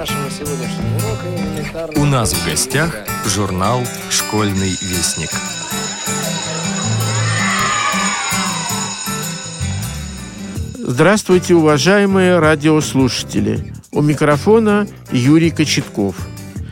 нашего сегодняшнего урока элементарно... У нас в гостях журнал «Школьный вестник». Здравствуйте, уважаемые радиослушатели! У микрофона Юрий Кочетков.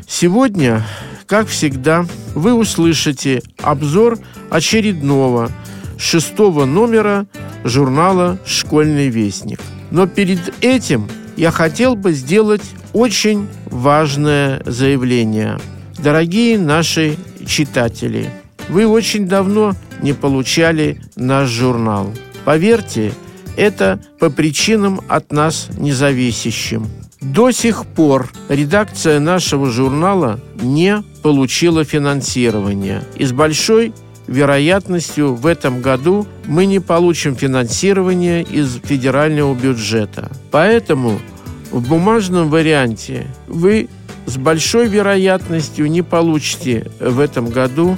Сегодня, как всегда, вы услышите обзор очередного шестого номера журнала «Школьный вестник». Но перед этим я хотел бы сделать очень важное заявление. Дорогие наши читатели, вы очень давно не получали наш журнал. Поверьте, это по причинам от нас независящим. До сих пор редакция нашего журнала не получила финансирования. И с большой вероятностью в этом году мы не получим финансирование из федерального бюджета. Поэтому в бумажном варианте вы с большой вероятностью не получите в этом году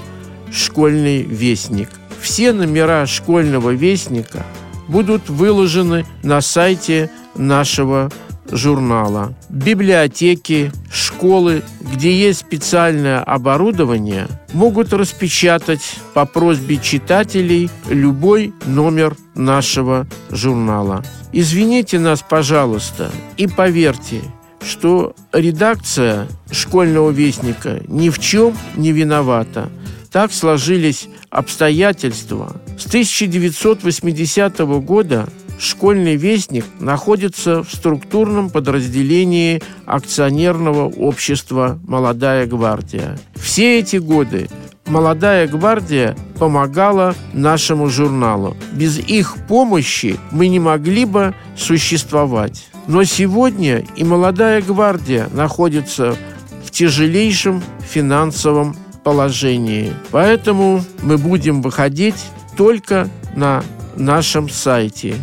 школьный вестник. Все номера школьного вестника будут выложены на сайте нашего журнала. Библиотеки, школы, где есть специальное оборудование, могут распечатать по просьбе читателей любой номер нашего журнала. Извините нас, пожалуйста, и поверьте, что редакция школьного вестника ни в чем не виновата. Так сложились обстоятельства. С 1980 года «Школьный вестник» находится в структурном подразделении акционерного общества «Молодая гвардия». Все эти годы «Молодая гвардия» помогала нашему журналу. Без их помощи мы не могли бы существовать. Но сегодня и «Молодая гвардия» находится в тяжелейшем финансовом положении. Поэтому мы будем выходить только на нашем сайте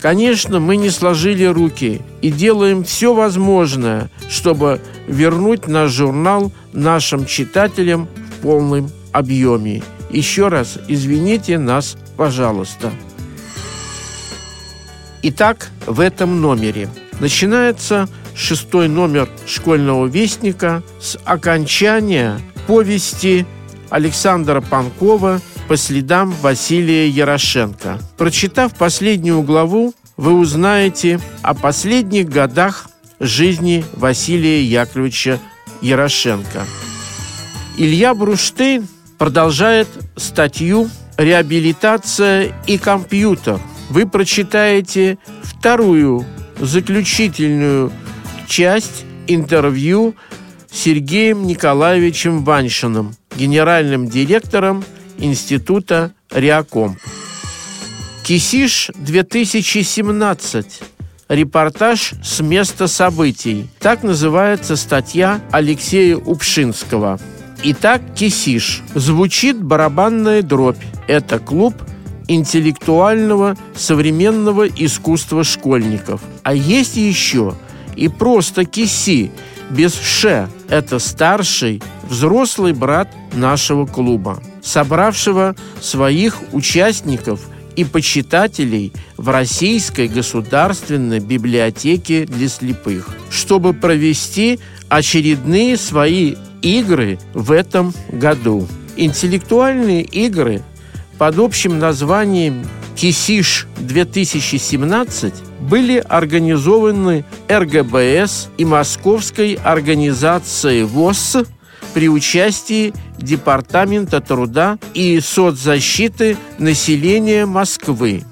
Конечно, мы не сложили руки и делаем все возможное, чтобы вернуть наш журнал нашим читателям в полном объеме. Еще раз извините нас, пожалуйста. Итак, в этом номере начинается шестой номер школьного вестника с окончания повести Александра Панкова по следам Василия Ярошенко. Прочитав последнюю главу, вы узнаете о последних годах жизни Василия Яковлевича Ярошенко. Илья Бруштейн продолжает статью «Реабилитация и компьютер». Вы прочитаете вторую заключительную часть интервью Сергеем Николаевичем Ваншиным, генеральным директором Института Реаком. Кисиш 2017. Репортаж с места событий. Так называется статья Алексея Упшинского. Итак, Кисиш. Звучит барабанная дробь. Это клуб интеллектуального современного искусства школьников. А есть еще и просто Киси, без «ше». Это старший, взрослый брат нашего клуба собравшего своих участников и почитателей в Российской государственной библиотеке для слепых, чтобы провести очередные свои игры в этом году. Интеллектуальные игры под общим названием «Кисиш 2017» были организованы РГБС и Московской организацией ВОС при участии Департамента труда и соцзащиты населения Москвы.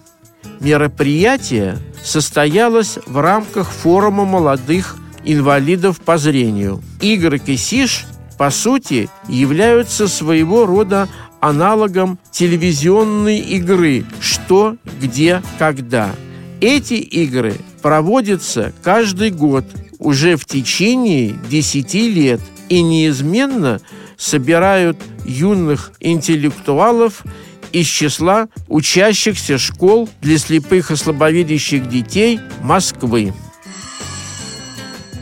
Мероприятие состоялось в рамках форума молодых инвалидов по зрению. Игры Кисиш, по сути, являются своего рода аналогом телевизионной игры «Что, где, когда». Эти игры проводятся каждый год уже в течение 10 лет и неизменно собирают юных интеллектуалов из числа учащихся школ для слепых и слабовидящих детей Москвы.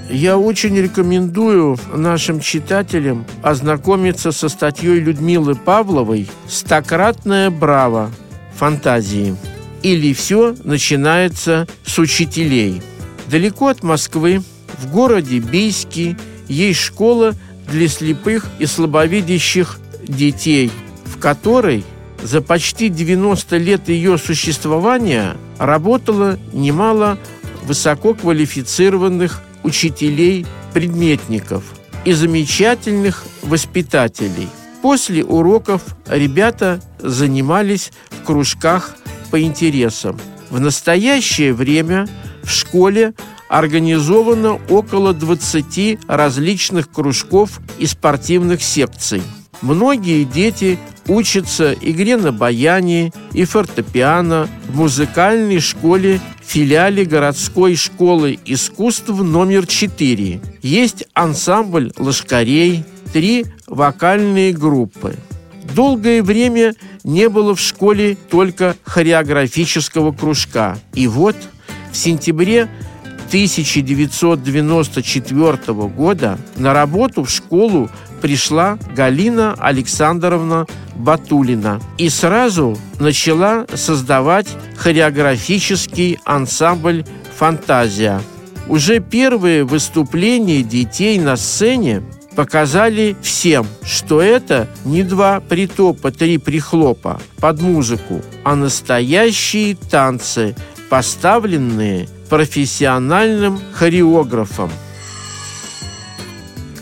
Я очень рекомендую нашим читателям ознакомиться со статьей Людмилы Павловой «Стократная браво. Фантазии» или «Все начинается с учителей». Далеко от Москвы, В городе Бийске есть школа для слепых и слабовидящих детей, в которой за почти 90 лет ее существования работало немало высококвалифицированных учителей-предметников и замечательных воспитателей. После уроков ребята занимались в кружках по интересам. В настоящее время в школе организовано около 20 различных кружков и спортивных секций. Многие дети учатся игре на баяне и фортепиано в музыкальной школе филиале городской школы искусств номер 4. Есть ансамбль лошкарей, три вокальные группы. Долгое время не было в школе только хореографического кружка. И вот в сентябре 1994 года на работу в школу пришла Галина Александровна Батулина и сразу начала создавать хореографический ансамбль «Фантазия». Уже первые выступления детей на сцене показали всем, что это не два притопа, три прихлопа под музыку, а настоящие танцы, поставленные профессиональным хореографом.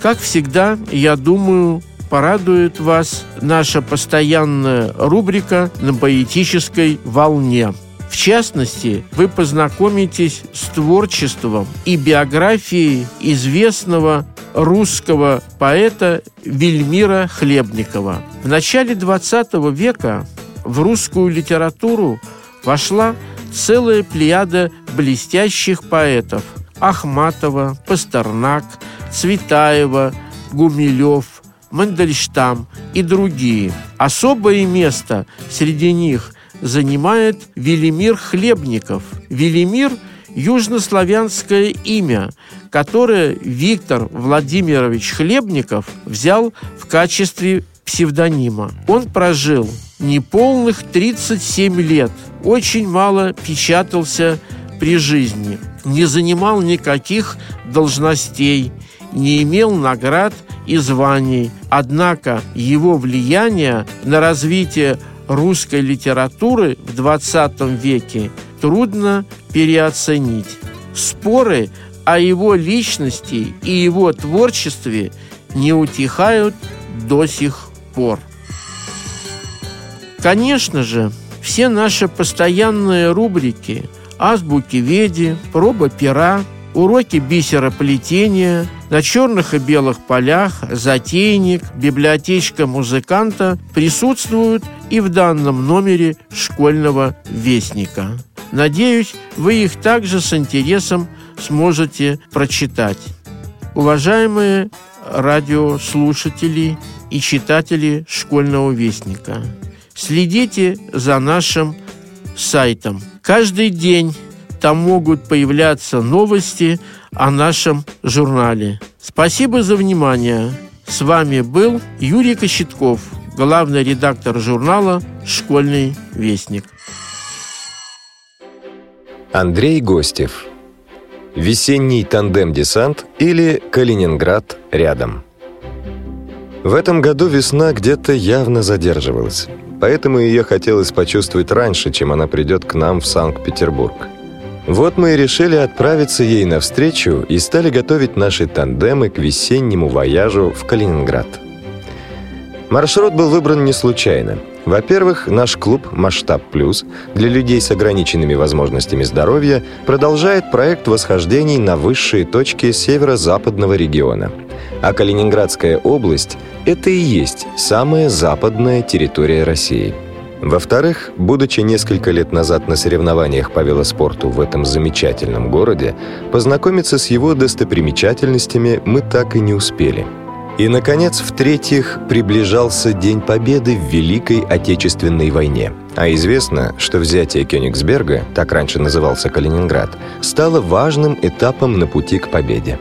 Как всегда, я думаю, порадует вас наша постоянная рубрика на поэтической волне. В частности, вы познакомитесь с творчеством и биографией известного русского поэта Вельмира Хлебникова. В начале XX века в русскую литературу вошла целая плеяда блестящих поэтов – Ахматова, Пастернак, Цветаева, Гумилев, Мандельштам и другие. Особое место среди них занимает Велимир Хлебников. Велимир – южнославянское имя, которое Виктор Владимирович Хлебников взял в качестве псевдонима. Он прожил неполных 37 лет, очень мало печатался при жизни, не занимал никаких должностей, не имел наград и званий. Однако его влияние на развитие русской литературы в XX веке трудно переоценить. Споры о его личности и его творчестве не утихают до сих пор. Конечно же, все наши постоянные рубрики «Азбуки Веди», «Проба пера», уроки бисероплетения, на черных и белых полях, затейник, библиотечка музыканта присутствуют и в данном номере школьного вестника. Надеюсь, вы их также с интересом сможете прочитать. Уважаемые радиослушатели и читатели школьного вестника, следите за нашим сайтом. Каждый день там могут появляться новости о нашем журнале. Спасибо за внимание. С вами был Юрий Кощетков, главный редактор журнала «Школьный вестник». Андрей Гостев. Весенний тандем-десант или Калининград рядом. В этом году весна где-то явно задерживалась, поэтому ее хотелось почувствовать раньше, чем она придет к нам в Санкт-Петербург. Вот мы и решили отправиться ей навстречу и стали готовить наши тандемы к весеннему вояжу в Калининград. Маршрут был выбран не случайно. Во-первых, наш клуб «Масштаб Плюс» для людей с ограниченными возможностями здоровья продолжает проект восхождений на высшие точки северо-западного региона. А Калининградская область – это и есть самая западная территория России – во-вторых, будучи несколько лет назад на соревнованиях по велоспорту в этом замечательном городе, познакомиться с его достопримечательностями мы так и не успели. И, наконец, в-третьих, приближался День Победы в Великой Отечественной войне. А известно, что взятие Кёнигсберга, так раньше назывался Калининград, стало важным этапом на пути к победе.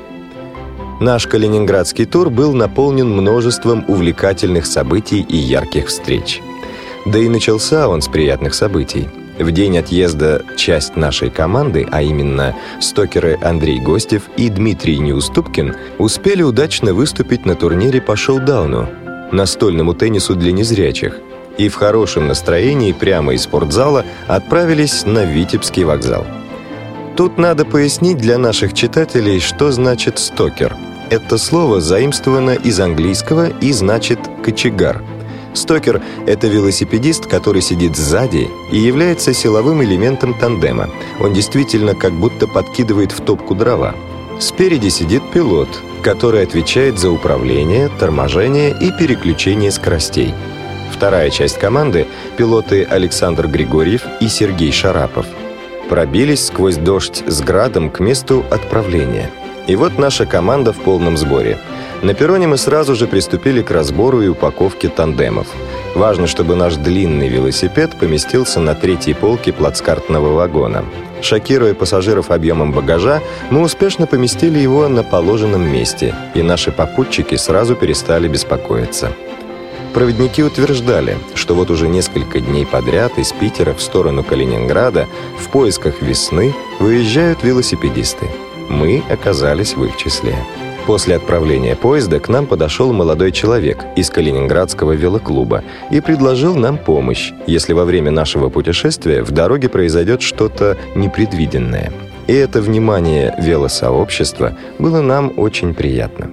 Наш калининградский тур был наполнен множеством увлекательных событий и ярких встреч – да и начался он с приятных событий. В день отъезда часть нашей команды, а именно стокеры Андрей Гостев и Дмитрий Неуступкин, успели удачно выступить на турнире по шоу-дауну, настольному теннису для незрячих, и в хорошем настроении прямо из спортзала отправились на Витебский вокзал. Тут надо пояснить для наших читателей, что значит «стокер». Это слово заимствовано из английского и значит «кочегар», Стокер – это велосипедист, который сидит сзади и является силовым элементом тандема. Он действительно как будто подкидывает в топку дрова. Спереди сидит пилот, который отвечает за управление, торможение и переключение скоростей. Вторая часть команды – пилоты Александр Григорьев и Сергей Шарапов. Пробились сквозь дождь с градом к месту отправления. И вот наша команда в полном сборе – на перроне мы сразу же приступили к разбору и упаковке тандемов. Важно, чтобы наш длинный велосипед поместился на третьей полке плацкартного вагона. Шокируя пассажиров объемом багажа, мы успешно поместили его на положенном месте, и наши попутчики сразу перестали беспокоиться. Проводники утверждали, что вот уже несколько дней подряд из Питера в сторону Калининграда в поисках весны выезжают велосипедисты. Мы оказались в их числе. После отправления поезда к нам подошел молодой человек из Калининградского велоклуба и предложил нам помощь, если во время нашего путешествия в дороге произойдет что-то непредвиденное. И это внимание велосообщества было нам очень приятно.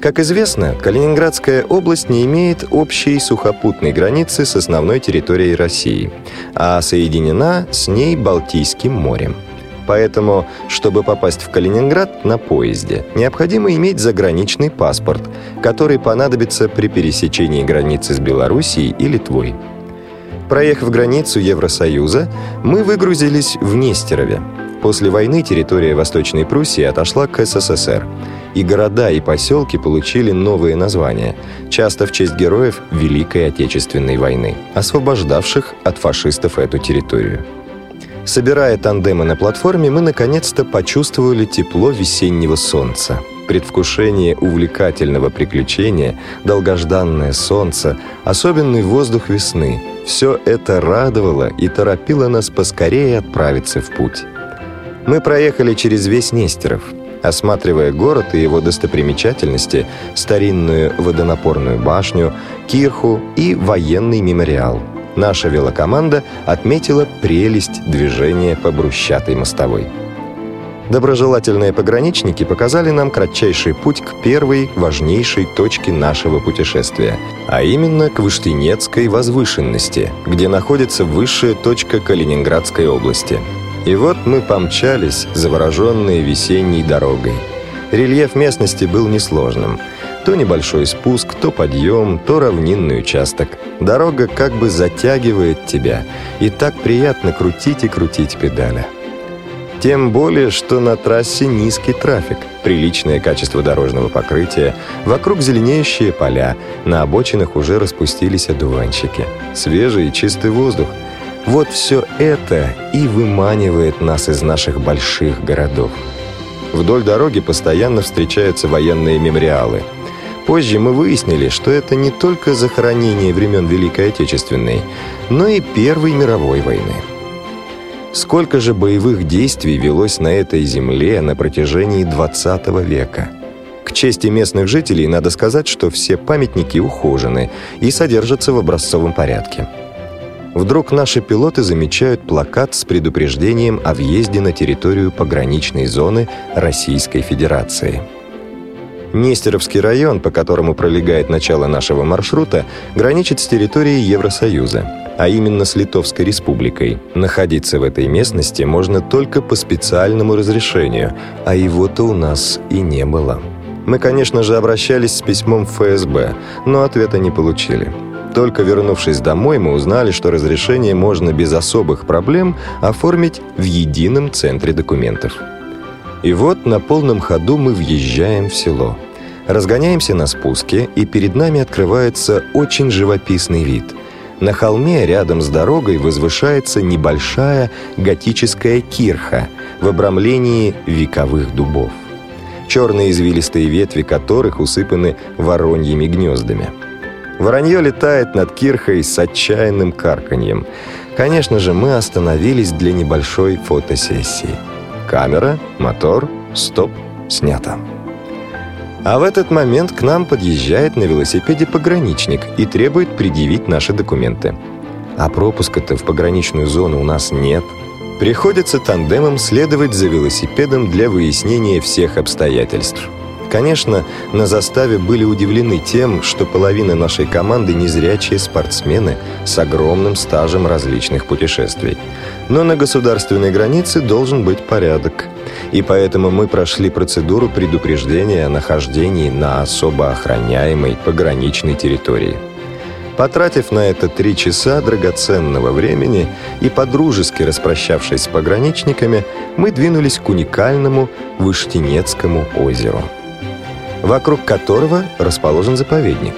Как известно, Калининградская область не имеет общей сухопутной границы с основной территорией России, а соединена с ней Балтийским морем – Поэтому, чтобы попасть в Калининград на поезде, необходимо иметь заграничный паспорт, который понадобится при пересечении границы с Белоруссией и Литвой. Проехав границу Евросоюза, мы выгрузились в Нестерове. После войны территория Восточной Пруссии отошла к СССР, и города и поселки получили новые названия, часто в честь героев Великой Отечественной войны, освобождавших от фашистов эту территорию. Собирая тандемы на платформе, мы наконец-то почувствовали тепло весеннего солнца. Предвкушение увлекательного приключения, долгожданное солнце, особенный воздух весны – все это радовало и торопило нас поскорее отправиться в путь. Мы проехали через весь Нестеров, осматривая город и его достопримечательности, старинную водонапорную башню, кирху и военный мемориал – наша велокоманда отметила прелесть движения по брусчатой мостовой. Доброжелательные пограничники показали нам кратчайший путь к первой важнейшей точке нашего путешествия, а именно к Выштынецкой возвышенности, где находится высшая точка Калининградской области. И вот мы помчались, завороженные весенней дорогой. Рельеф местности был несложным – то небольшой спуск, то подъем, то равнинный участок. Дорога как бы затягивает тебя, и так приятно крутить и крутить педали. Тем более, что на трассе низкий трафик, приличное качество дорожного покрытия, вокруг зеленеющие поля, на обочинах уже распустились одуванчики. Свежий и чистый воздух. Вот все это и выманивает нас из наших больших городов. Вдоль дороги постоянно встречаются военные мемориалы – Позже мы выяснили, что это не только захоронение времен Великой Отечественной, но и Первой мировой войны. Сколько же боевых действий велось на этой земле на протяжении 20 века? К чести местных жителей надо сказать, что все памятники ухожены и содержатся в образцовом порядке. Вдруг наши пилоты замечают плакат с предупреждением о въезде на территорию пограничной зоны Российской Федерации – Нестеровский район, по которому пролегает начало нашего маршрута, граничит с территорией Евросоюза, а именно с Литовской республикой. Находиться в этой местности можно только по специальному разрешению, а его-то у нас и не было. Мы, конечно же, обращались с письмом в ФСБ, но ответа не получили. Только вернувшись домой, мы узнали, что разрешение можно без особых проблем оформить в едином центре документов. И вот на полном ходу мы въезжаем в село. Разгоняемся на спуске, и перед нами открывается очень живописный вид. На холме рядом с дорогой возвышается небольшая готическая кирха в обрамлении вековых дубов. Черные извилистые ветви которых усыпаны вороньими гнездами. Воронье летает над кирхой с отчаянным карканьем. Конечно же, мы остановились для небольшой фотосессии. Камера, мотор, стоп, снято. А в этот момент к нам подъезжает на велосипеде пограничник и требует предъявить наши документы. А пропуска-то в пограничную зону у нас нет. Приходится тандемом следовать за велосипедом для выяснения всех обстоятельств. Конечно, на заставе были удивлены тем, что половина нашей команды незрячие спортсмены с огромным стажем различных путешествий. Но на государственной границе должен быть порядок. И поэтому мы прошли процедуру предупреждения о нахождении на особо охраняемой пограничной территории. Потратив на это три часа драгоценного времени и подружески распрощавшись с пограничниками, мы двинулись к уникальному Выштенецкому озеру вокруг которого расположен заповедник.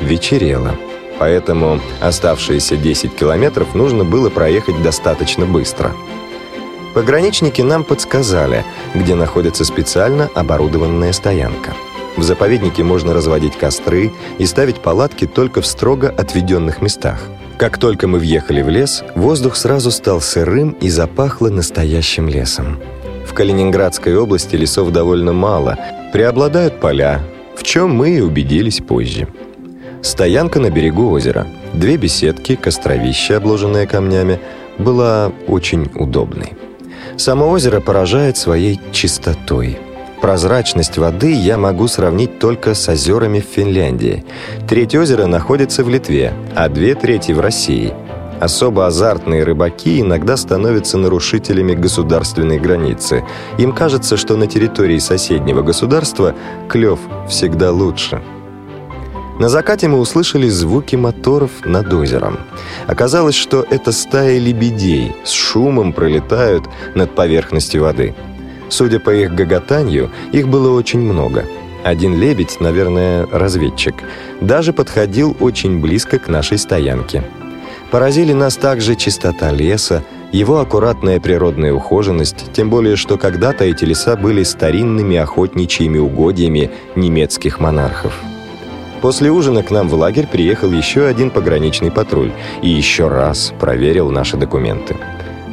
Вечерело, поэтому оставшиеся 10 километров нужно было проехать достаточно быстро. Пограничники нам подсказали, где находится специально оборудованная стоянка. В заповеднике можно разводить костры и ставить палатки только в строго отведенных местах. Как только мы въехали в лес, воздух сразу стал сырым и запахло настоящим лесом. В Калининградской области лесов довольно мало, преобладают поля, в чем мы и убедились позже. Стоянка на берегу озера, две беседки, костровище, обложенное камнями, была очень удобной. Само озеро поражает своей чистотой. Прозрачность воды я могу сравнить только с озерами в Финляндии. Треть озера находится в Литве, а две трети в России – Особо азартные рыбаки иногда становятся нарушителями государственной границы. Им кажется, что на территории соседнего государства клев всегда лучше. На закате мы услышали звуки моторов над озером. Оказалось, что это стаи лебедей с шумом пролетают над поверхностью воды. Судя по их гоготанью, их было очень много. Один лебедь, наверное, разведчик, даже подходил очень близко к нашей стоянке – Поразили нас также чистота леса, его аккуратная природная ухоженность, тем более, что когда-то эти леса были старинными охотничьими угодьями немецких монархов. После ужина к нам в лагерь приехал еще один пограничный патруль и еще раз проверил наши документы.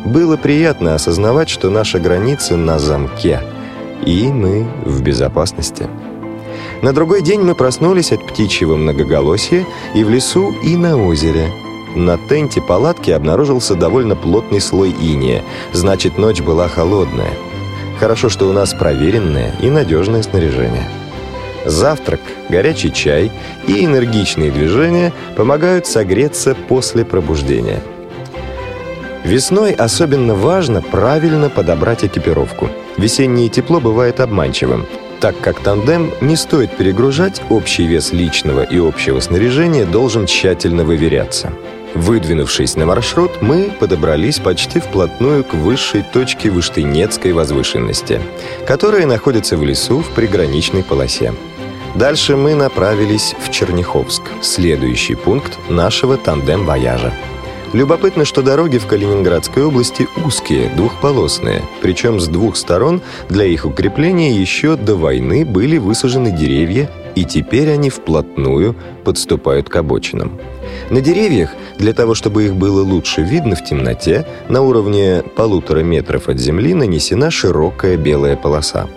Было приятно осознавать, что наша граница на замке, и мы в безопасности. На другой день мы проснулись от птичьего многоголосия и в лесу, и на озере – на тенте палатки обнаружился довольно плотный слой иния, значит, ночь была холодная. Хорошо, что у нас проверенное и надежное снаряжение. Завтрак, горячий чай и энергичные движения помогают согреться после пробуждения. Весной особенно важно правильно подобрать экипировку. Весеннее тепло бывает обманчивым, так как тандем не стоит перегружать, общий вес личного и общего снаряжения должен тщательно выверяться. Выдвинувшись на маршрут, мы подобрались почти вплотную к высшей точке Выштынецкой возвышенности, которая находится в лесу в приграничной полосе. Дальше мы направились в Черняховск, следующий пункт нашего тандем-вояжа. Любопытно, что дороги в Калининградской области узкие, двухполосные, причем с двух сторон для их укрепления еще до войны были высажены деревья, и теперь они вплотную подступают к обочинам. На деревьях, для того чтобы их было лучше видно в темноте, на уровне полутора метров от земли нанесена широкая белая полоса.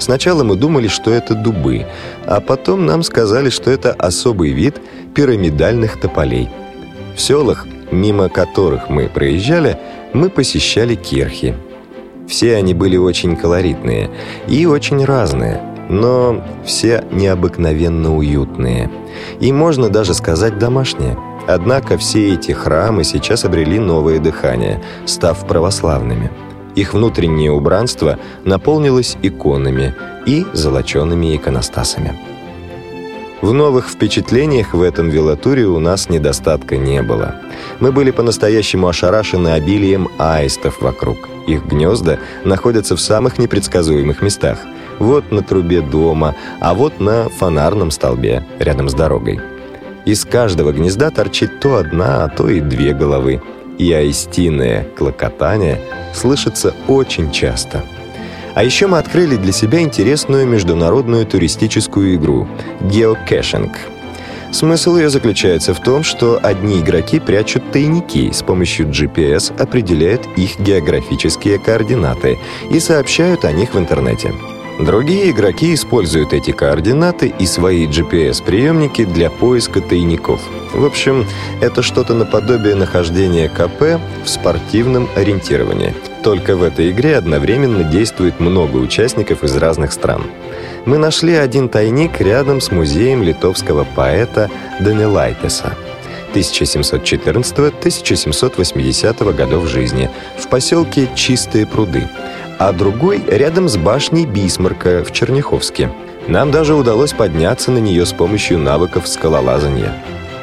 Сначала мы думали, что это дубы, а потом нам сказали, что это особый вид пирамидальных тополей. В селах, мимо которых мы проезжали, мы посещали кирхи. Все они были очень колоритные и очень разные, но все необыкновенно уютные. И можно даже сказать домашние – Однако все эти храмы сейчас обрели новое дыхание, став православными. Их внутреннее убранство наполнилось иконами и золочеными иконостасами. В новых впечатлениях в этом велатуре у нас недостатка не было. Мы были по-настоящему ошарашены обилием аистов вокруг. Их гнезда находятся в самых непредсказуемых местах. Вот на трубе дома, а вот на фонарном столбе рядом с дорогой. Из каждого гнезда торчит то одна, а то и две головы. И аистиное клокотание слышится очень часто. А еще мы открыли для себя интересную международную туристическую игру – геокэшинг. Смысл ее заключается в том, что одни игроки прячут тайники, с помощью GPS определяют их географические координаты и сообщают о них в интернете. Другие игроки используют эти координаты и свои GPS-приемники для поиска тайников. В общем, это что-то наподобие нахождения КП в спортивном ориентировании. Только в этой игре одновременно действует много участников из разных стран. Мы нашли один тайник рядом с музеем литовского поэта Данилайтеса. 1714-1780 годов жизни в поселке Чистые пруды – а другой рядом с башней Бисмарка в Черняховске. Нам даже удалось подняться на нее с помощью навыков скалолазания.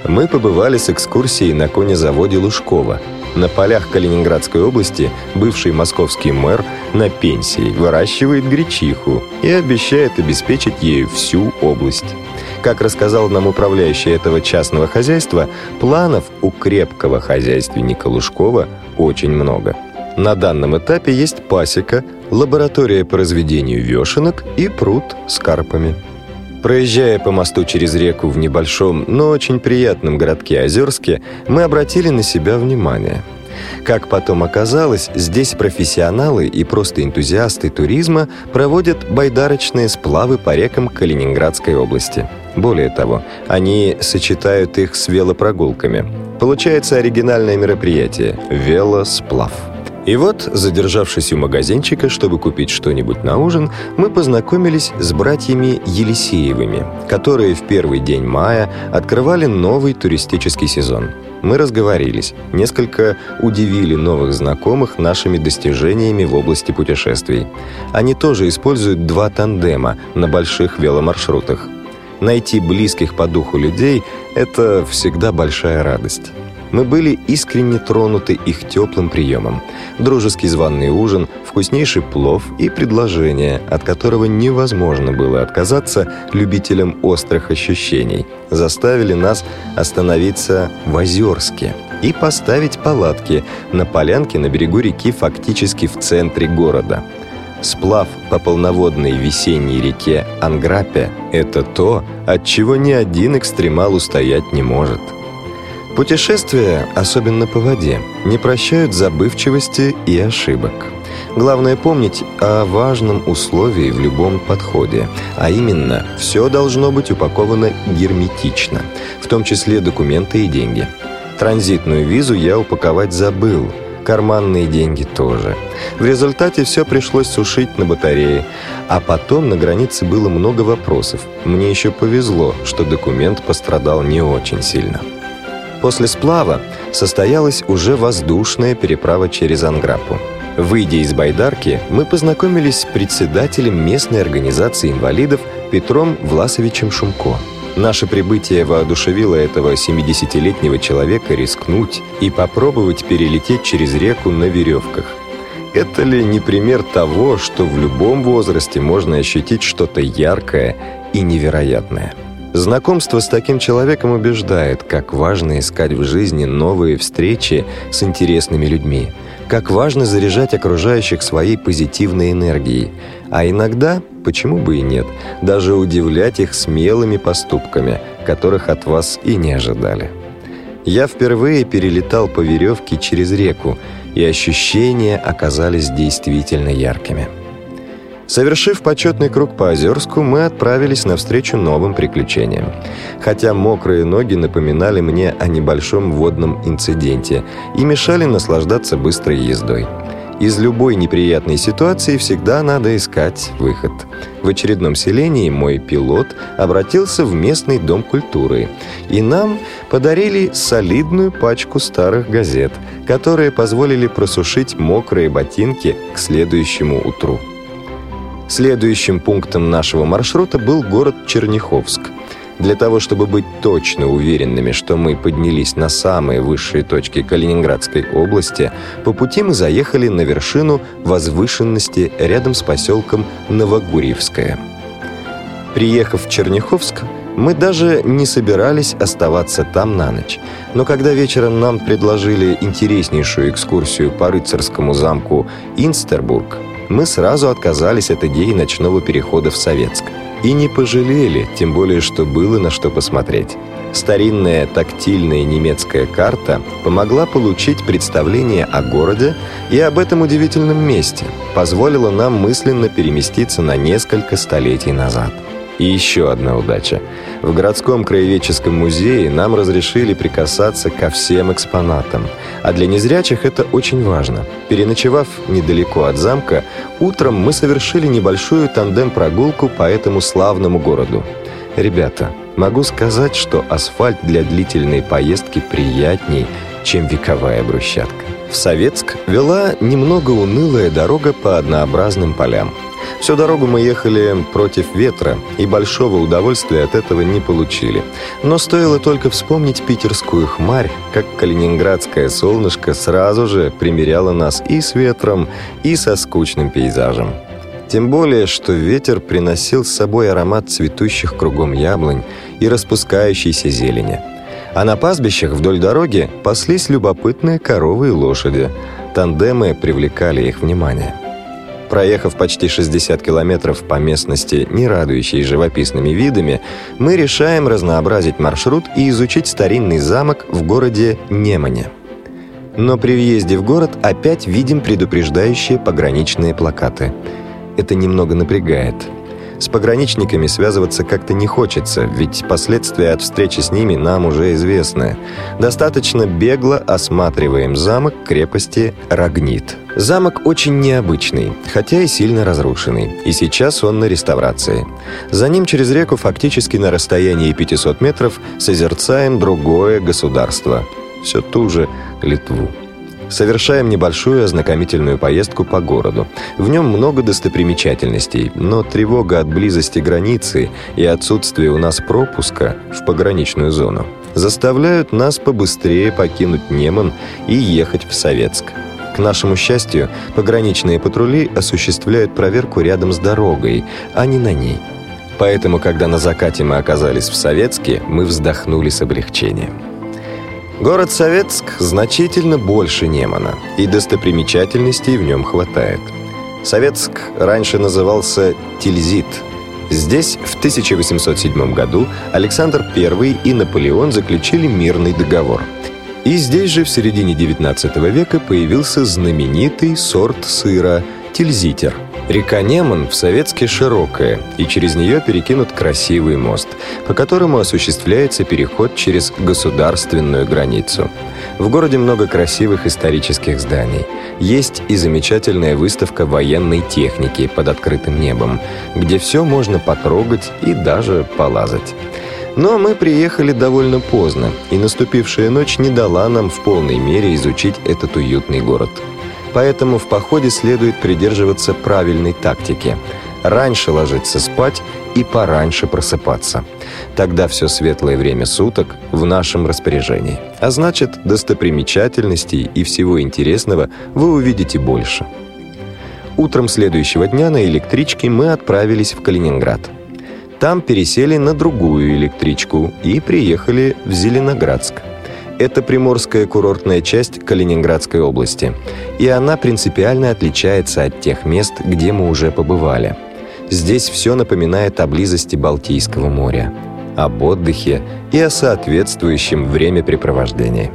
Мы побывали с экскурсией на конезаводе Лужкова. На полях Калининградской области бывший московский мэр на пенсии выращивает гречиху и обещает обеспечить ею всю область. Как рассказал нам управляющий этого частного хозяйства, планов у крепкого хозяйственника Лужкова очень много – на данном этапе есть пасека, лаборатория по разведению вешенок и пруд с карпами. Проезжая по мосту через реку в небольшом, но очень приятном городке Озерске, мы обратили на себя внимание. Как потом оказалось, здесь профессионалы и просто энтузиасты туризма проводят байдарочные сплавы по рекам Калининградской области. Более того, они сочетают их с велопрогулками. Получается оригинальное мероприятие – велосплав. И вот, задержавшись у магазинчика, чтобы купить что-нибудь на ужин, мы познакомились с братьями Елисеевыми, которые в первый день мая открывали новый туристический сезон. Мы разговорились, несколько удивили новых знакомых нашими достижениями в области путешествий. Они тоже используют два тандема на больших веломаршрутах. Найти близких по духу людей – это всегда большая радость. Мы были искренне тронуты их теплым приемом. Дружеский званный ужин, вкуснейший плов и предложение, от которого невозможно было отказаться любителям острых ощущений, заставили нас остановиться в Озерске и поставить палатки на полянке на берегу реки фактически в центре города. Сплав по полноводной весенней реке Анграпе – это то, от чего ни один экстремал устоять не может – Путешествия, особенно по воде, не прощают забывчивости и ошибок. Главное помнить о важном условии в любом подходе, а именно, все должно быть упаковано герметично, в том числе документы и деньги. Транзитную визу я упаковать забыл, карманные деньги тоже. В результате все пришлось сушить на батарее, а потом на границе было много вопросов. Мне еще повезло, что документ пострадал не очень сильно. После сплава состоялась уже воздушная переправа через Анграпу. Выйдя из Байдарки, мы познакомились с председателем местной организации инвалидов Петром Власовичем Шумко. Наше прибытие воодушевило этого 70-летнего человека рискнуть и попробовать перелететь через реку на веревках. Это ли не пример того, что в любом возрасте можно ощутить что-то яркое и невероятное? Знакомство с таким человеком убеждает, как важно искать в жизни новые встречи с интересными людьми, как важно заряжать окружающих своей позитивной энергией, а иногда, почему бы и нет, даже удивлять их смелыми поступками, которых от вас и не ожидали. Я впервые перелетал по веревке через реку, и ощущения оказались действительно яркими. Совершив почетный круг по Озерску, мы отправились навстречу новым приключениям. Хотя мокрые ноги напоминали мне о небольшом водном инциденте и мешали наслаждаться быстрой ездой. Из любой неприятной ситуации всегда надо искать выход. В очередном селении мой пилот обратился в местный дом культуры, и нам подарили солидную пачку старых газет, которые позволили просушить мокрые ботинки к следующему утру. Следующим пунктом нашего маршрута был город Черняховск. Для того, чтобы быть точно уверенными, что мы поднялись на самые высшие точки Калининградской области, по пути мы заехали на вершину возвышенности рядом с поселком Новогурьевское. Приехав в Черняховск, мы даже не собирались оставаться там на ночь. Но когда вечером нам предложили интереснейшую экскурсию по рыцарскому замку Инстербург, мы сразу отказались от идеи ночного перехода в Советск. И не пожалели, тем более, что было на что посмотреть. Старинная тактильная немецкая карта помогла получить представление о городе и об этом удивительном месте, позволила нам мысленно переместиться на несколько столетий назад. И еще одна удача. В городском краеведческом музее нам разрешили прикасаться ко всем экспонатам. А для незрячих это очень важно. Переночевав недалеко от замка, утром мы совершили небольшую тандем-прогулку по этому славному городу. Ребята, могу сказать, что асфальт для длительной поездки приятней, чем вековая брусчатка. В Советск вела немного унылая дорога по однообразным полям. Всю дорогу мы ехали против ветра, и большого удовольствия от этого не получили. Но стоило только вспомнить питерскую хмарь, как калининградское солнышко сразу же примеряло нас и с ветром, и со скучным пейзажем. Тем более, что ветер приносил с собой аромат цветущих кругом яблонь и распускающейся зелени. А на пастбищах вдоль дороги паслись любопытные коровы и лошади. Тандемы привлекали их внимание. Проехав почти 60 километров по местности, не радующей живописными видами, мы решаем разнообразить маршрут и изучить старинный замок в городе Немане. Но при въезде в город опять видим предупреждающие пограничные плакаты. Это немного напрягает. С пограничниками связываться как-то не хочется, ведь последствия от встречи с ними нам уже известны. Достаточно бегло осматриваем замок крепости Рогнит. Замок очень необычный, хотя и сильно разрушенный, и сейчас он на реставрации. За ним через реку фактически на расстоянии 500 метров созерцаем другое государство, все ту же Литву. Совершаем небольшую ознакомительную поездку по городу. В нем много достопримечательностей, но тревога от близости границы и отсутствие у нас пропуска в пограничную зону заставляют нас побыстрее покинуть Неман и ехать в Советск. К нашему счастью, пограничные патрули осуществляют проверку рядом с дорогой, а не на ней. Поэтому, когда на закате мы оказались в Советске, мы вздохнули с облегчением. Город Советск значительно больше Немана, и достопримечательностей в нем хватает. Советск раньше назывался Тильзит. Здесь в 1807 году Александр I и Наполеон заключили мирный договор. И здесь же в середине 19 века появился знаменитый сорт сыра Тильзитер – Река Неман в Советске широкая, и через нее перекинут красивый мост, по которому осуществляется переход через государственную границу. В городе много красивых исторических зданий. Есть и замечательная выставка военной техники под открытым небом, где все можно потрогать и даже полазать. Но мы приехали довольно поздно, и наступившая ночь не дала нам в полной мере изучить этот уютный город. Поэтому в походе следует придерживаться правильной тактики. Раньше ложиться спать и пораньше просыпаться. Тогда все светлое время суток в нашем распоряжении. А значит, достопримечательностей и всего интересного вы увидите больше. Утром следующего дня на электричке мы отправились в Калининград. Там пересели на другую электричку и приехали в Зеленоградск. Это приморская курортная часть Калининградской области, и она принципиально отличается от тех мест, где мы уже побывали. Здесь все напоминает о близости Балтийского моря, об отдыхе и о соответствующем времяпрепровождении.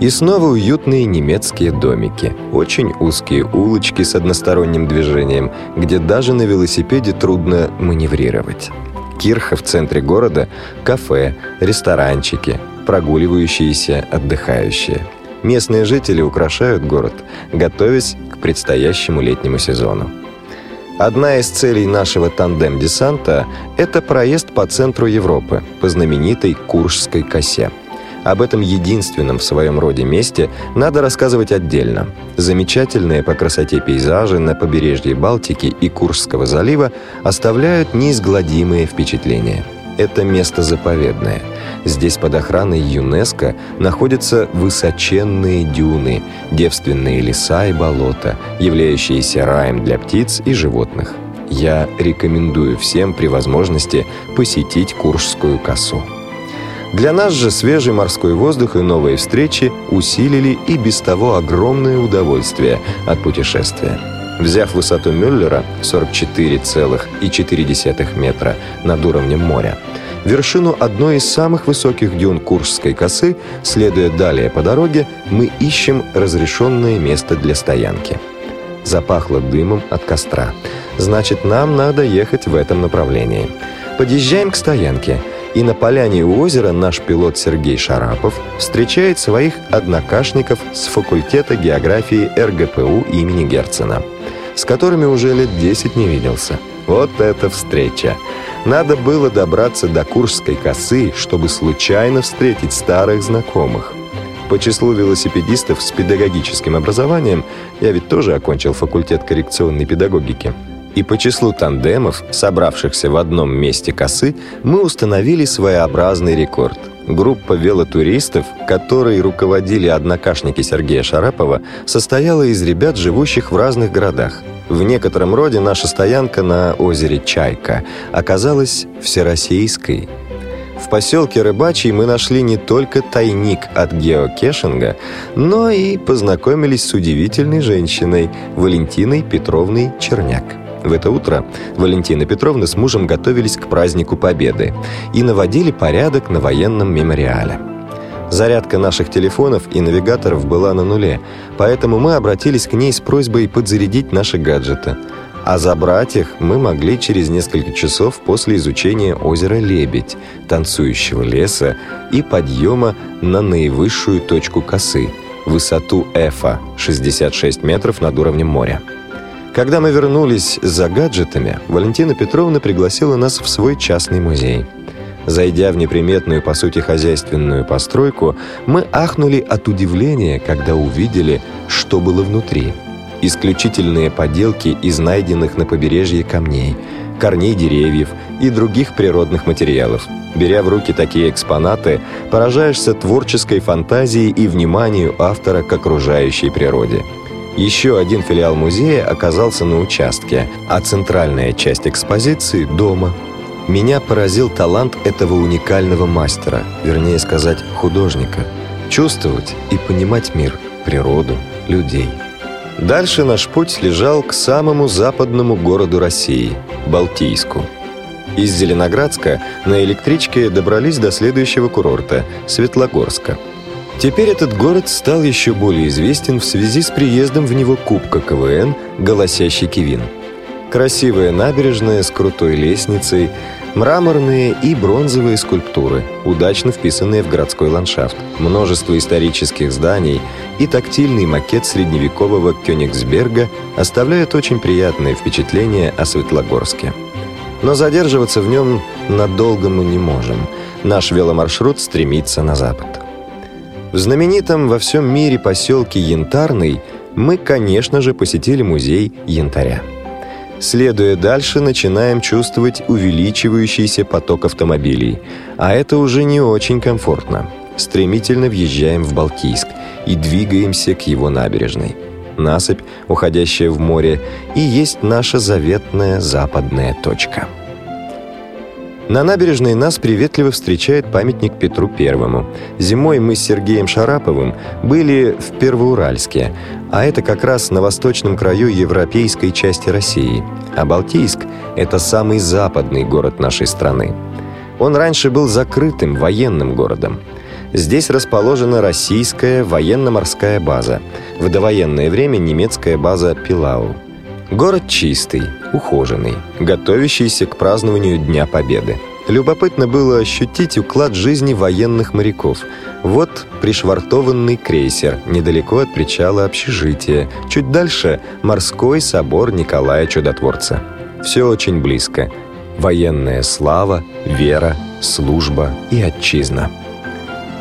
И снова уютные немецкие домики, очень узкие улочки с односторонним движением, где даже на велосипеде трудно маневрировать. Кирха в центре города, кафе, ресторанчики, прогуливающиеся, отдыхающие. Местные жители украшают город, готовясь к предстоящему летнему сезону. Одна из целей нашего тандем-десанта – это проезд по центру Европы, по знаменитой Куршской косе. Об этом единственном в своем роде месте надо рассказывать отдельно. Замечательные по красоте пейзажи на побережье Балтики и Куршского залива оставляют неизгладимые впечатления – это место заповедное. Здесь под охраной ЮНЕСКО находятся высоченные дюны, девственные леса и болота, являющиеся раем для птиц и животных. Я рекомендую всем при возможности посетить Куршскую косу. Для нас же свежий морской воздух и новые встречи усилили и без того огромное удовольствие от путешествия. Взяв высоту Мюллера 44,4 метра над уровнем моря, вершину одной из самых высоких дюн Куршской косы, следуя далее по дороге, мы ищем разрешенное место для стоянки. Запахло дымом от костра. Значит, нам надо ехать в этом направлении. Подъезжаем к стоянке – и на поляне у озера наш пилот Сергей Шарапов встречает своих однокашников с факультета географии РГПУ имени Герцена, с которыми уже лет 10 не виделся. Вот это встреча! Надо было добраться до Куршской косы, чтобы случайно встретить старых знакомых. По числу велосипедистов с педагогическим образованием я ведь тоже окончил факультет коррекционной педагогики – и по числу тандемов, собравшихся в одном месте косы, мы установили своеобразный рекорд. Группа велотуристов, которой руководили однокашники Сергея Шарапова, состояла из ребят, живущих в разных городах. В некотором роде наша стоянка на озере Чайка оказалась всероссийской. В поселке Рыбачий мы нашли не только тайник от геокешинга, но и познакомились с удивительной женщиной Валентиной Петровной Черняк. В это утро Валентина Петровна с мужем готовились к празднику Победы и наводили порядок на военном мемориале. Зарядка наших телефонов и навигаторов была на нуле, поэтому мы обратились к ней с просьбой подзарядить наши гаджеты. А забрать их мы могли через несколько часов после изучения озера Лебедь, танцующего леса и подъема на наивысшую точку косы – высоту Эфа – 66 метров над уровнем моря. Когда мы вернулись за гаджетами, Валентина Петровна пригласила нас в свой частный музей. Зайдя в неприметную, по сути, хозяйственную постройку, мы ахнули от удивления, когда увидели, что было внутри. Исключительные поделки из найденных на побережье камней, корней деревьев и других природных материалов. Беря в руки такие экспонаты, поражаешься творческой фантазией и вниманию автора к окружающей природе – еще один филиал музея оказался на участке, а центральная часть экспозиции – дома. Меня поразил талант этого уникального мастера, вернее сказать, художника. Чувствовать и понимать мир, природу, людей. Дальше наш путь лежал к самому западному городу России – Балтийску. Из Зеленоградска на электричке добрались до следующего курорта – Светлогорска – Теперь этот город стал еще более известен в связи с приездом в него Кубка КВН «Голосящий Кивин». Красивая набережная с крутой лестницей, мраморные и бронзовые скульптуры, удачно вписанные в городской ландшафт, множество исторических зданий и тактильный макет средневекового Кёнигсберга оставляют очень приятное впечатление о Светлогорске. Но задерживаться в нем надолго мы не можем. Наш веломаршрут стремится на запад. В знаменитом во всем мире поселке Янтарный мы, конечно же, посетили музей янтаря. Следуя дальше, начинаем чувствовать увеличивающийся поток автомобилей, а это уже не очень комфортно. Стремительно въезжаем в Балтийск и двигаемся к его набережной. Насыпь, уходящая в море, и есть наша заветная западная точка. На набережной нас приветливо встречает памятник Петру Первому. Зимой мы с Сергеем Шараповым были в Первоуральске, а это как раз на восточном краю европейской части России. А Балтийск – это самый западный город нашей страны. Он раньше был закрытым военным городом. Здесь расположена российская военно-морская база, в довоенное время немецкая база Пилау – Город чистый, ухоженный, готовящийся к празднованию Дня Победы. Любопытно было ощутить уклад жизни военных моряков. Вот пришвартованный крейсер, недалеко от причала общежития. Чуть дальше – морской собор Николая Чудотворца. Все очень близко. Военная слава, вера, служба и отчизна.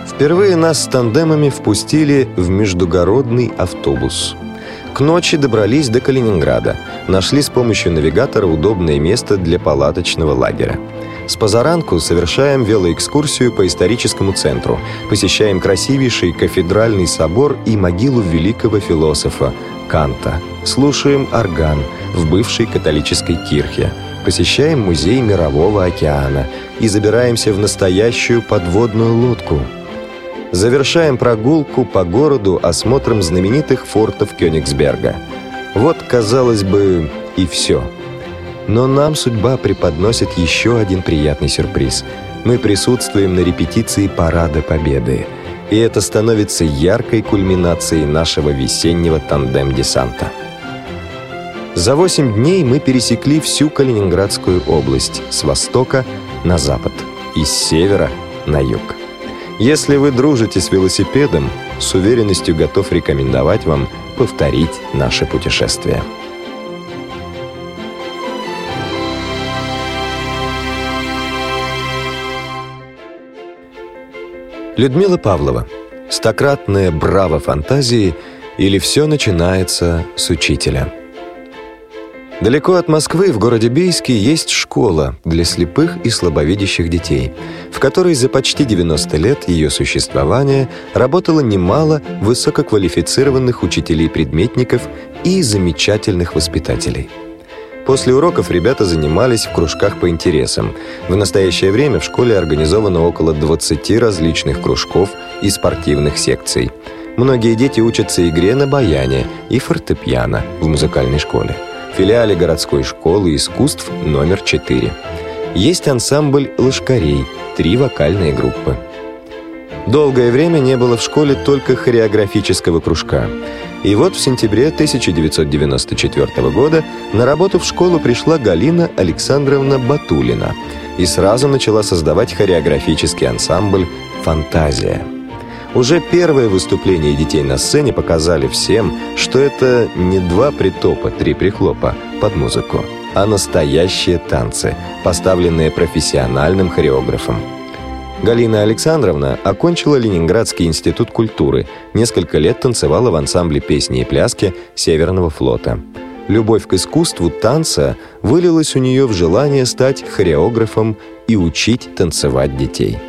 Впервые нас с тандемами впустили в междугородный автобус – к ночи добрались до Калининграда. Нашли с помощью навигатора удобное место для палаточного лагеря. С позаранку совершаем велоэкскурсию по историческому центру, посещаем красивейший кафедральный собор и могилу великого философа Канта, слушаем орган в бывшей католической кирхе, посещаем музей Мирового океана и забираемся в настоящую подводную лодку – Завершаем прогулку по городу осмотром знаменитых фортов Кёнигсберга. Вот, казалось бы, и все. Но нам судьба преподносит еще один приятный сюрприз. Мы присутствуем на репетиции Парада Победы, и это становится яркой кульминацией нашего весеннего тандем-десанта. За восемь дней мы пересекли всю Калининградскую область с востока на запад и с севера на юг. Если вы дружите с велосипедом, с уверенностью готов рекомендовать вам повторить наше путешествие. Людмила Павлова. Стократная браво фантазии или все начинается с учителя. Далеко от Москвы, в городе Бийске, есть школа для слепых и слабовидящих детей, в которой за почти 90 лет ее существования работало немало высококвалифицированных учителей-предметников и замечательных воспитателей. После уроков ребята занимались в кружках по интересам. В настоящее время в школе организовано около 20 различных кружков и спортивных секций. Многие дети учатся игре на баяне и фортепиано в музыкальной школе филиале городской школы искусств номер 4. Есть ансамбль лошкарей, три вокальные группы. Долгое время не было в школе только хореографического кружка. И вот в сентябре 1994 года на работу в школу пришла Галина Александровна Батулина и сразу начала создавать хореографический ансамбль «Фантазия». Уже первые выступления детей на сцене показали всем, что это не два притопа, три прихлопа под музыку, а настоящие танцы, поставленные профессиональным хореографом. Галина Александровна окончила Ленинградский институт культуры, несколько лет танцевала в ансамбле песни и пляски Северного флота. Любовь к искусству танца вылилась у нее в желание стать хореографом и учить танцевать детей –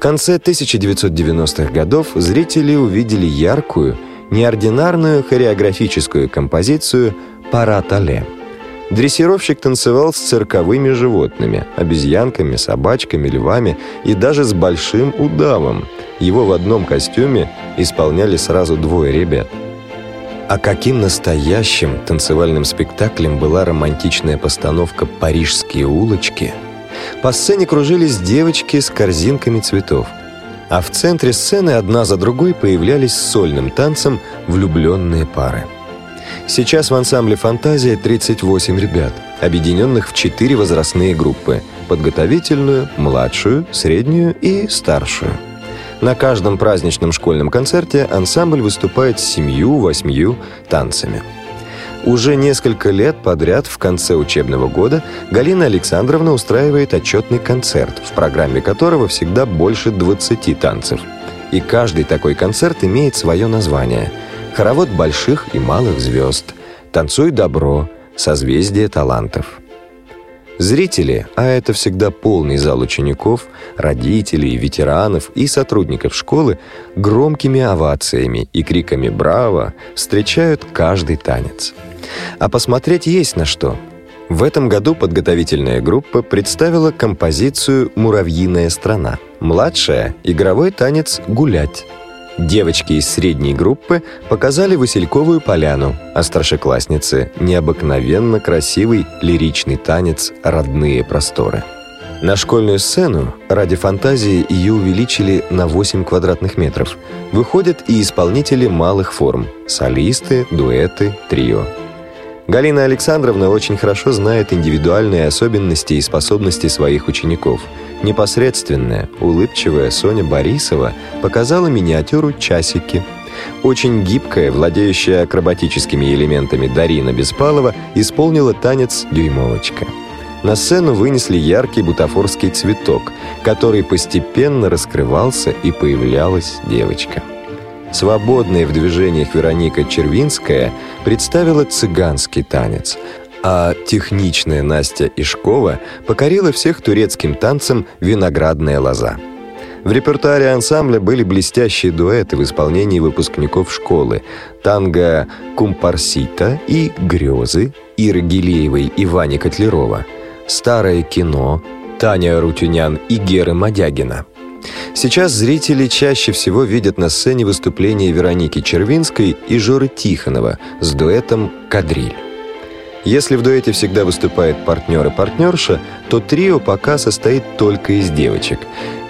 конце 1990-х годов зрители увидели яркую, неординарную хореографическую композицию «Парад Але». Дрессировщик танцевал с цирковыми животными, обезьянками, собачками, львами и даже с большим удавом. Его в одном костюме исполняли сразу двое ребят. А каким настоящим танцевальным спектаклем была романтичная постановка «Парижские улочки», по сцене кружились девочки с корзинками цветов. А в центре сцены одна за другой появлялись сольным танцем влюбленные пары. Сейчас в ансамбле «Фантазия» 38 ребят, объединенных в четыре возрастные группы – подготовительную, младшую, среднюю и старшую. На каждом праздничном школьном концерте ансамбль выступает с семью-восьмью танцами – уже несколько лет подряд в конце учебного года Галина Александровна устраивает отчетный концерт, в программе которого всегда больше 20 танцев. И каждый такой концерт имеет свое название. «Хоровод больших и малых звезд», «Танцуй добро», «Созвездие талантов». Зрители, а это всегда полный зал учеников, родителей, ветеранов и сотрудников школы, громкими овациями и криками «Браво!» встречают каждый танец. А посмотреть есть на что. В этом году подготовительная группа представила композицию «Муравьиная страна». Младшая — игровой танец «Гулять». Девочки из средней группы показали Васильковую поляну, а старшеклассницы — необыкновенно красивый лиричный танец «Родные просторы». На школьную сцену ради фантазии ее увеличили на 8 квадратных метров. Выходят и исполнители малых форм – солисты, дуэты, трио. Галина Александровна очень хорошо знает индивидуальные особенности и способности своих учеников. Непосредственная, улыбчивая Соня Борисова показала миниатюру «Часики». Очень гибкая, владеющая акробатическими элементами Дарина Беспалова исполнила танец «Дюймовочка». На сцену вынесли яркий бутафорский цветок, который постепенно раскрывался и появлялась девочка. Свободная в движениях Вероника Червинская представила цыганский танец, а техничная Настя Ишкова покорила всех турецким танцем «Виноградная лоза». В репертуаре ансамбля были блестящие дуэты в исполнении выпускников школы танго «Кумпарсита» и «Грезы» Иры Гилеевой и Вани Котлерова, «Старое кино» Таня Рутюнян и Геры Мадягина – Сейчас зрители чаще всего видят на сцене выступления Вероники Червинской и Жоры Тихонова с дуэтом «Кадриль». Если в дуэте всегда выступает партнер и партнерша, то трио пока состоит только из девочек.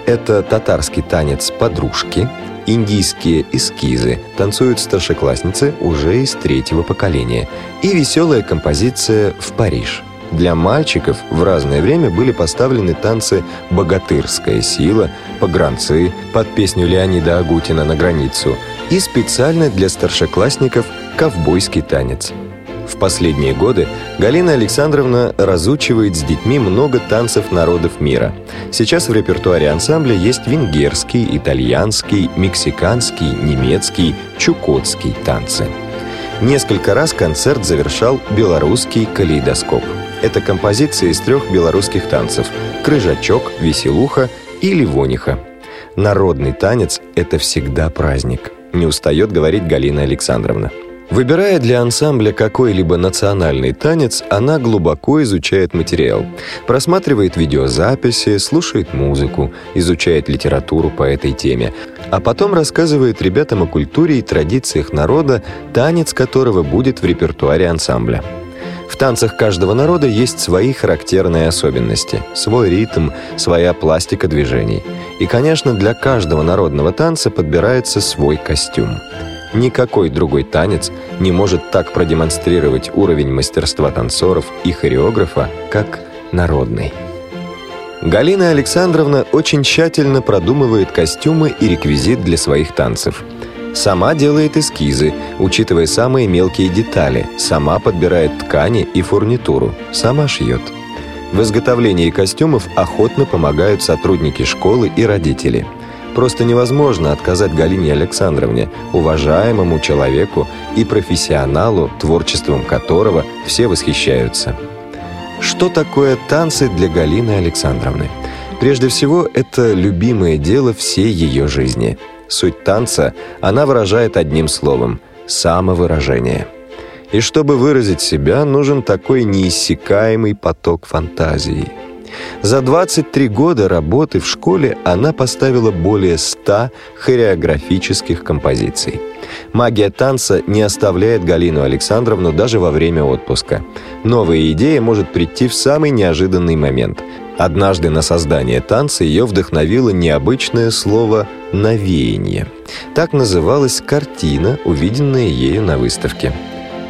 Это татарский танец «Подружки», индийские эскизы танцуют старшеклассницы уже из третьего поколения и веселая композиция «В Париж». Для мальчиков в разное время были поставлены танцы «Богатырская сила», «Погранцы» под песню Леонида Агутина «На границу» и специально для старшеклассников «Ковбойский танец». В последние годы Галина Александровна разучивает с детьми много танцев народов мира. Сейчас в репертуаре ансамбля есть венгерский, итальянский, мексиканский, немецкий, чукотский танцы. Несколько раз концерт завершал белорусский калейдоскоп. Это композиция из трех белорусских танцев «Крыжачок», «Веселуха» и «Ливониха». Народный танец – это всегда праздник, не устает говорить Галина Александровна. Выбирая для ансамбля какой-либо национальный танец, она глубоко изучает материал, просматривает видеозаписи, слушает музыку, изучает литературу по этой теме, а потом рассказывает ребятам о культуре и традициях народа, танец которого будет в репертуаре ансамбля. В танцах каждого народа есть свои характерные особенности, свой ритм, своя пластика движений. И, конечно, для каждого народного танца подбирается свой костюм – Никакой другой танец не может так продемонстрировать уровень мастерства танцоров и хореографа, как народный. Галина Александровна очень тщательно продумывает костюмы и реквизит для своих танцев. Сама делает эскизы, учитывая самые мелкие детали, сама подбирает ткани и фурнитуру, сама шьет. В изготовлении костюмов охотно помогают сотрудники школы и родители – Просто невозможно отказать Галине Александровне, уважаемому человеку и профессионалу, творчеством которого все восхищаются. Что такое танцы для Галины Александровны? Прежде всего, это любимое дело всей ее жизни. Суть танца она выражает одним словом – самовыражение. И чтобы выразить себя, нужен такой неиссякаемый поток фантазии – за 23 года работы в школе она поставила более 100 хореографических композиций. Магия танца не оставляет Галину Александровну даже во время отпуска. Новая идея может прийти в самый неожиданный момент. Однажды на создание танца ее вдохновило необычное слово «навеяние». Так называлась картина, увиденная ею на выставке.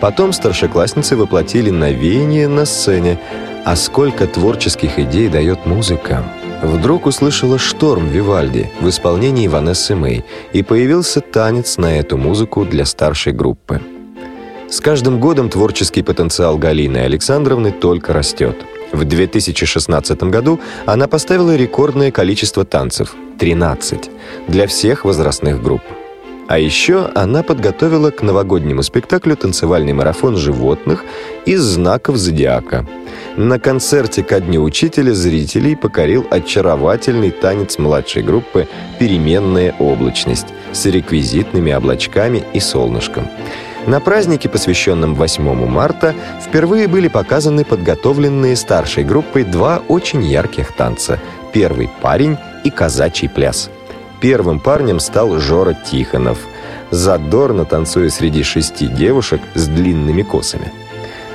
Потом старшеклассницы воплотили навеяние на сцене, а сколько творческих идей дает музыка. Вдруг услышала «Шторм» Вивальди в исполнении Ванессы Мэй, и появился танец на эту музыку для старшей группы. С каждым годом творческий потенциал Галины Александровны только растет. В 2016 году она поставила рекордное количество танцев – 13, для всех возрастных групп – а еще она подготовила к новогоднему спектаклю танцевальный марафон животных из знаков зодиака. На концерте ко Дню Учителя зрителей покорил очаровательный танец младшей группы «Переменная облачность» с реквизитными облачками и солнышком. На празднике, посвященном 8 марта, впервые были показаны подготовленные старшей группой два очень ярких танца «Первый парень» и «Казачий пляс». Первым парнем стал Жора Тихонов, задорно танцуя среди шести девушек с длинными косами.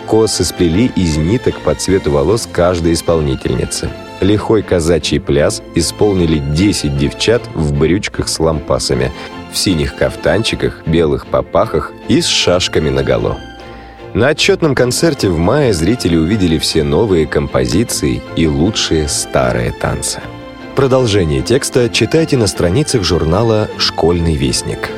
Косы сплели из ниток по цвету волос каждой исполнительницы. Лихой казачий пляс исполнили 10 девчат в брючках с лампасами, в синих кафтанчиках, белых попахах и с шашками наголо. На отчетном концерте в мае зрители увидели все новые композиции и лучшие старые танцы. Продолжение текста читайте на страницах журнала «Школьный вестник».